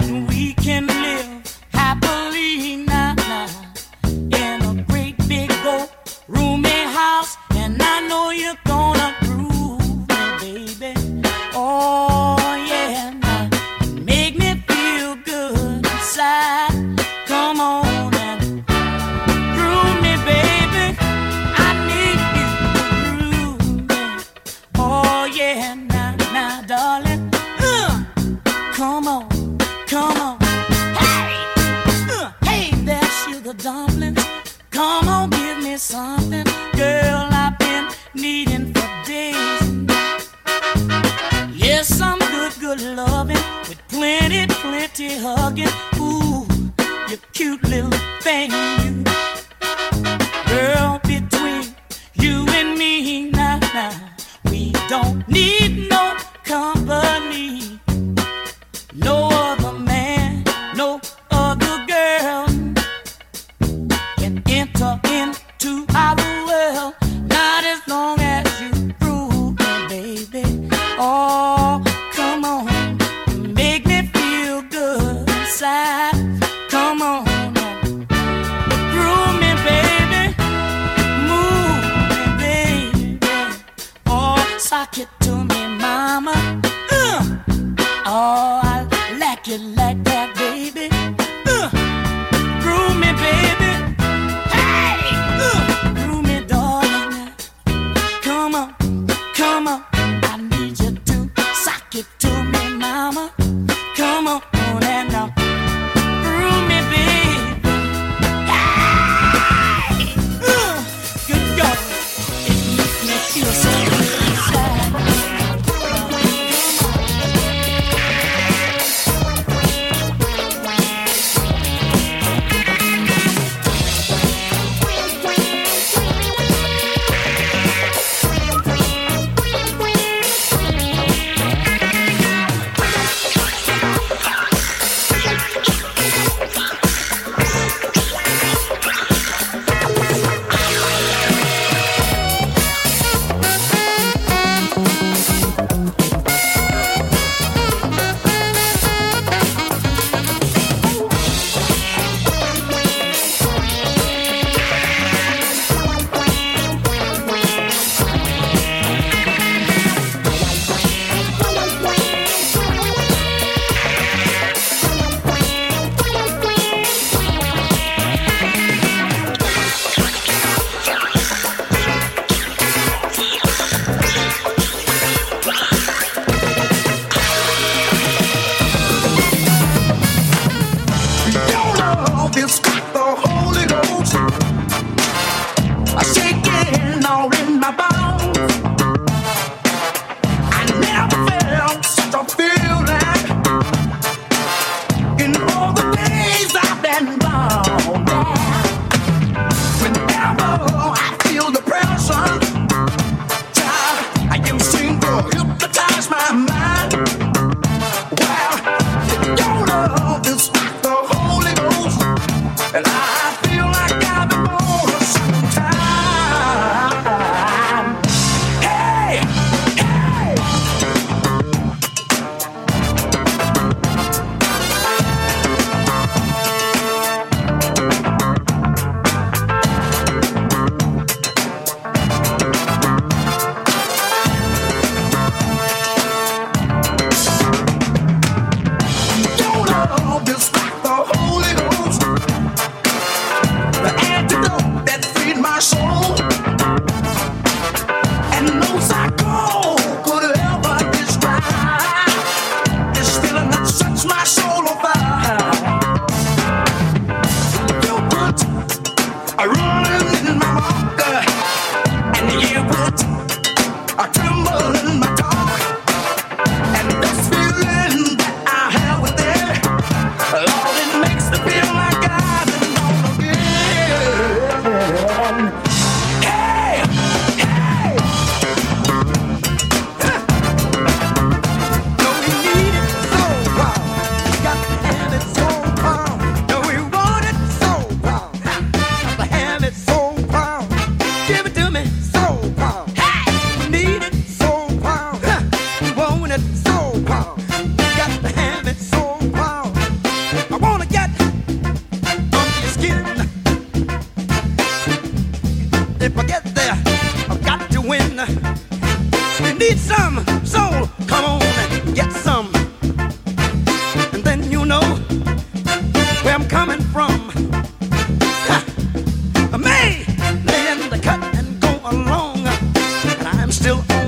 that still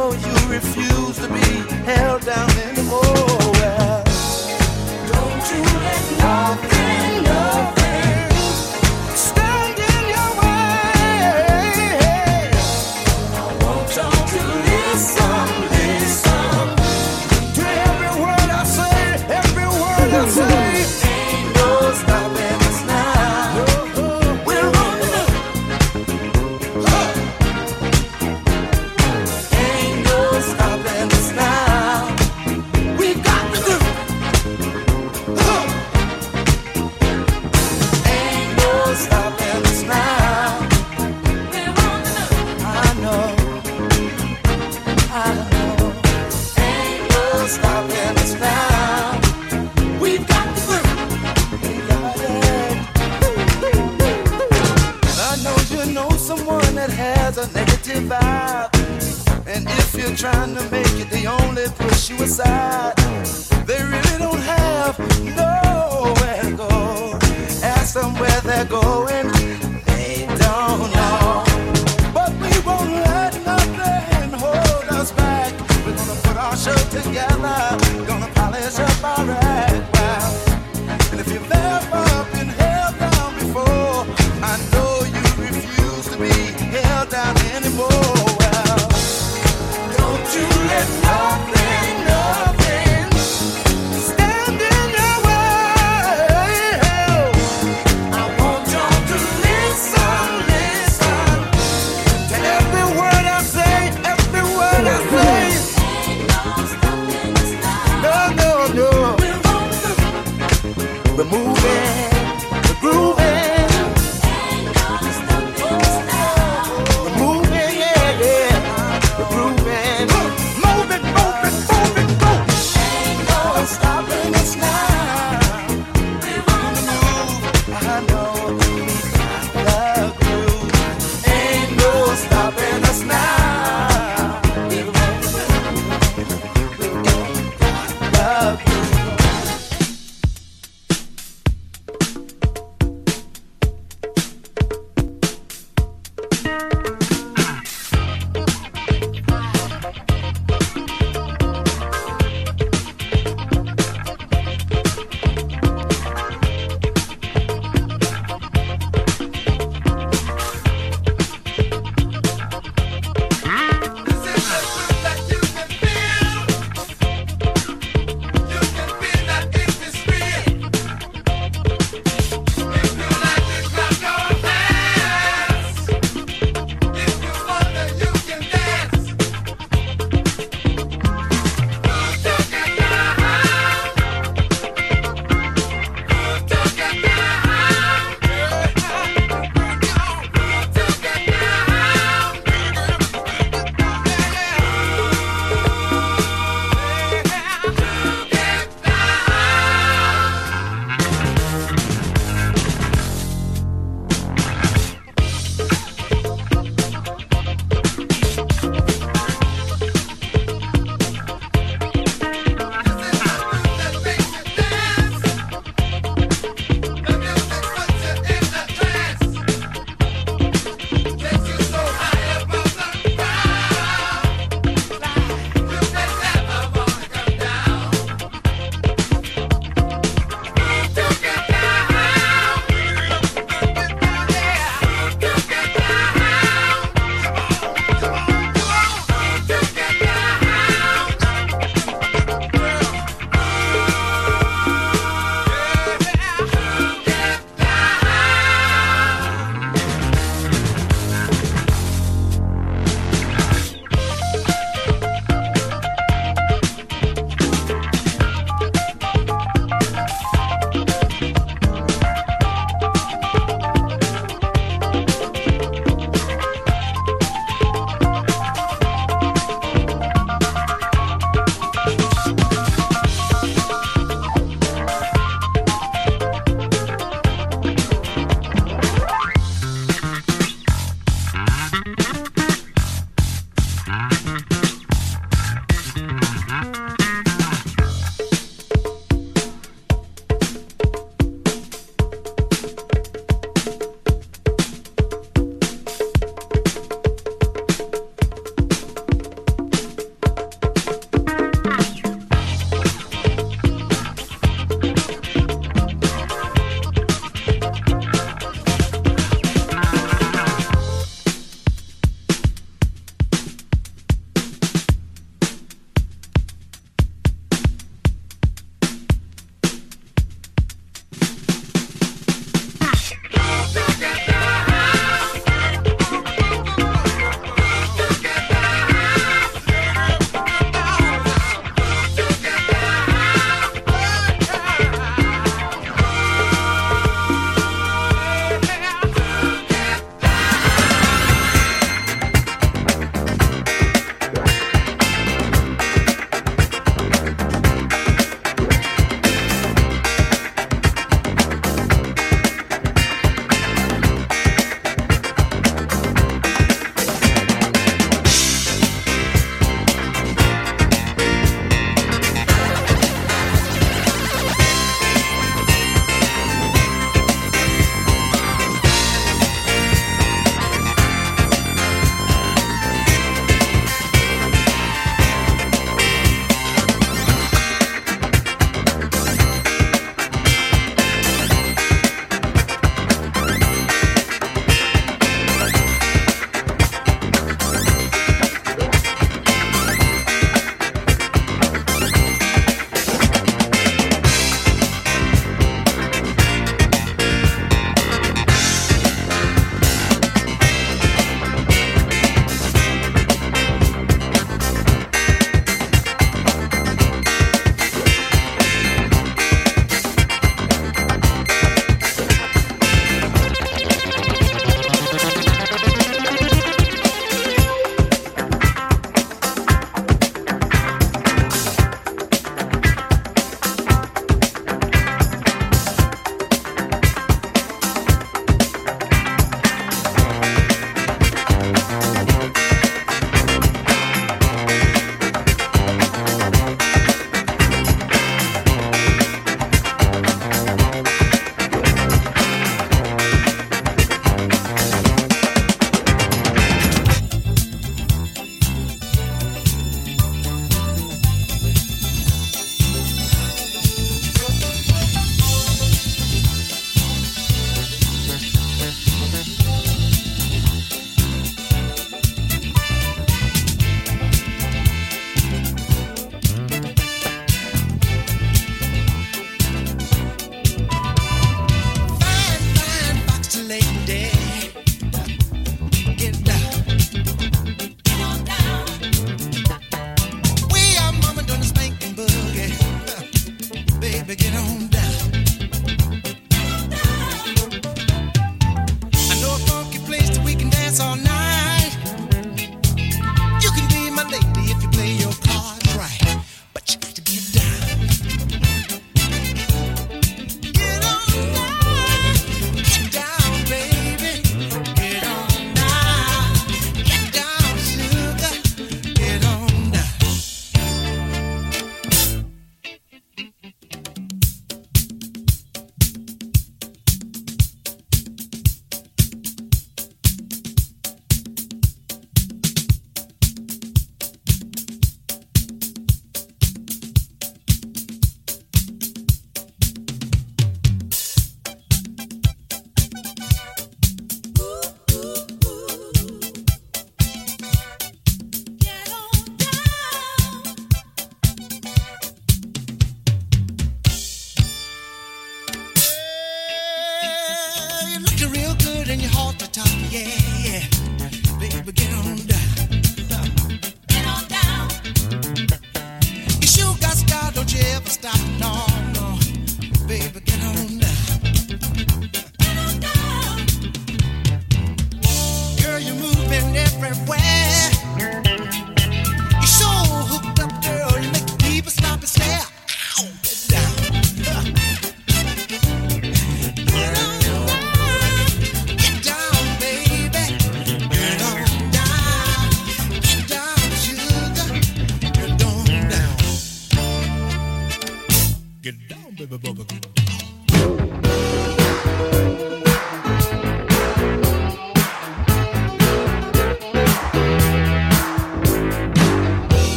held down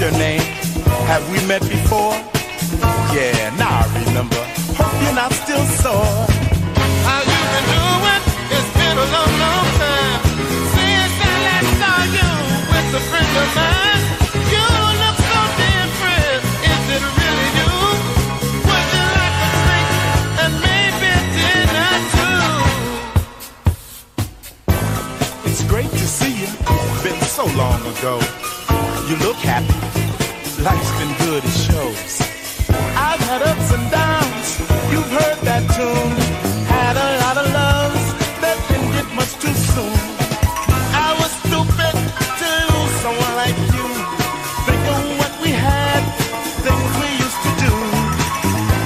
Your name? Have we met before? Yeah, now I remember. Hope you're not still sore. How you been doing? It's been a long, long time since I last saw you with a friend of mine. You look so different. Is it really you? Like a and maybe dinner too? It's great to see you. Been so long ago. You look happy. Life's been good, it shows. I've had ups and downs. You've heard that tune. Had a lot of loves that ended much too soon. I was stupid to lose someone like you. Think of what we had, things we used to do.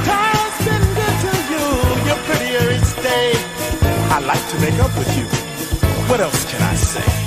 Time's been good to you. You're prettier each day. I like to make up with you. What else can I say?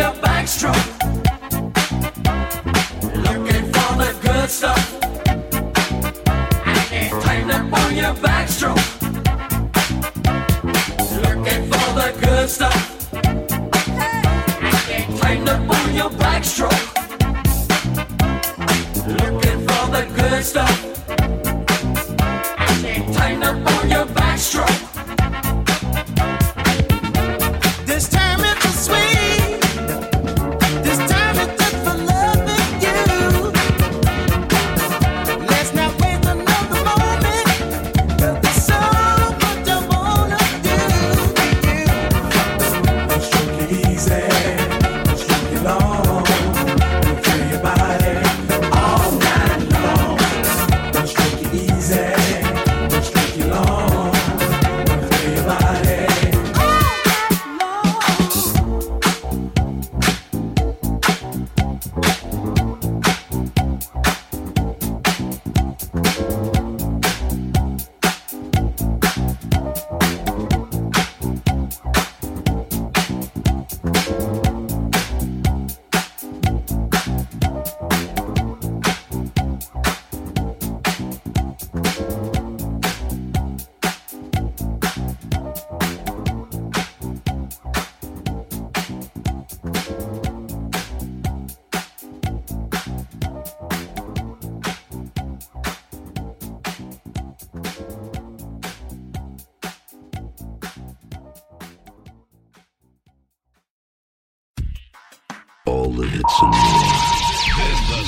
Your backstroke. Looking for the good stuff. Up on your backstroke. Looking for the good stuff. Up on your backstroke. Looking for the good stuff.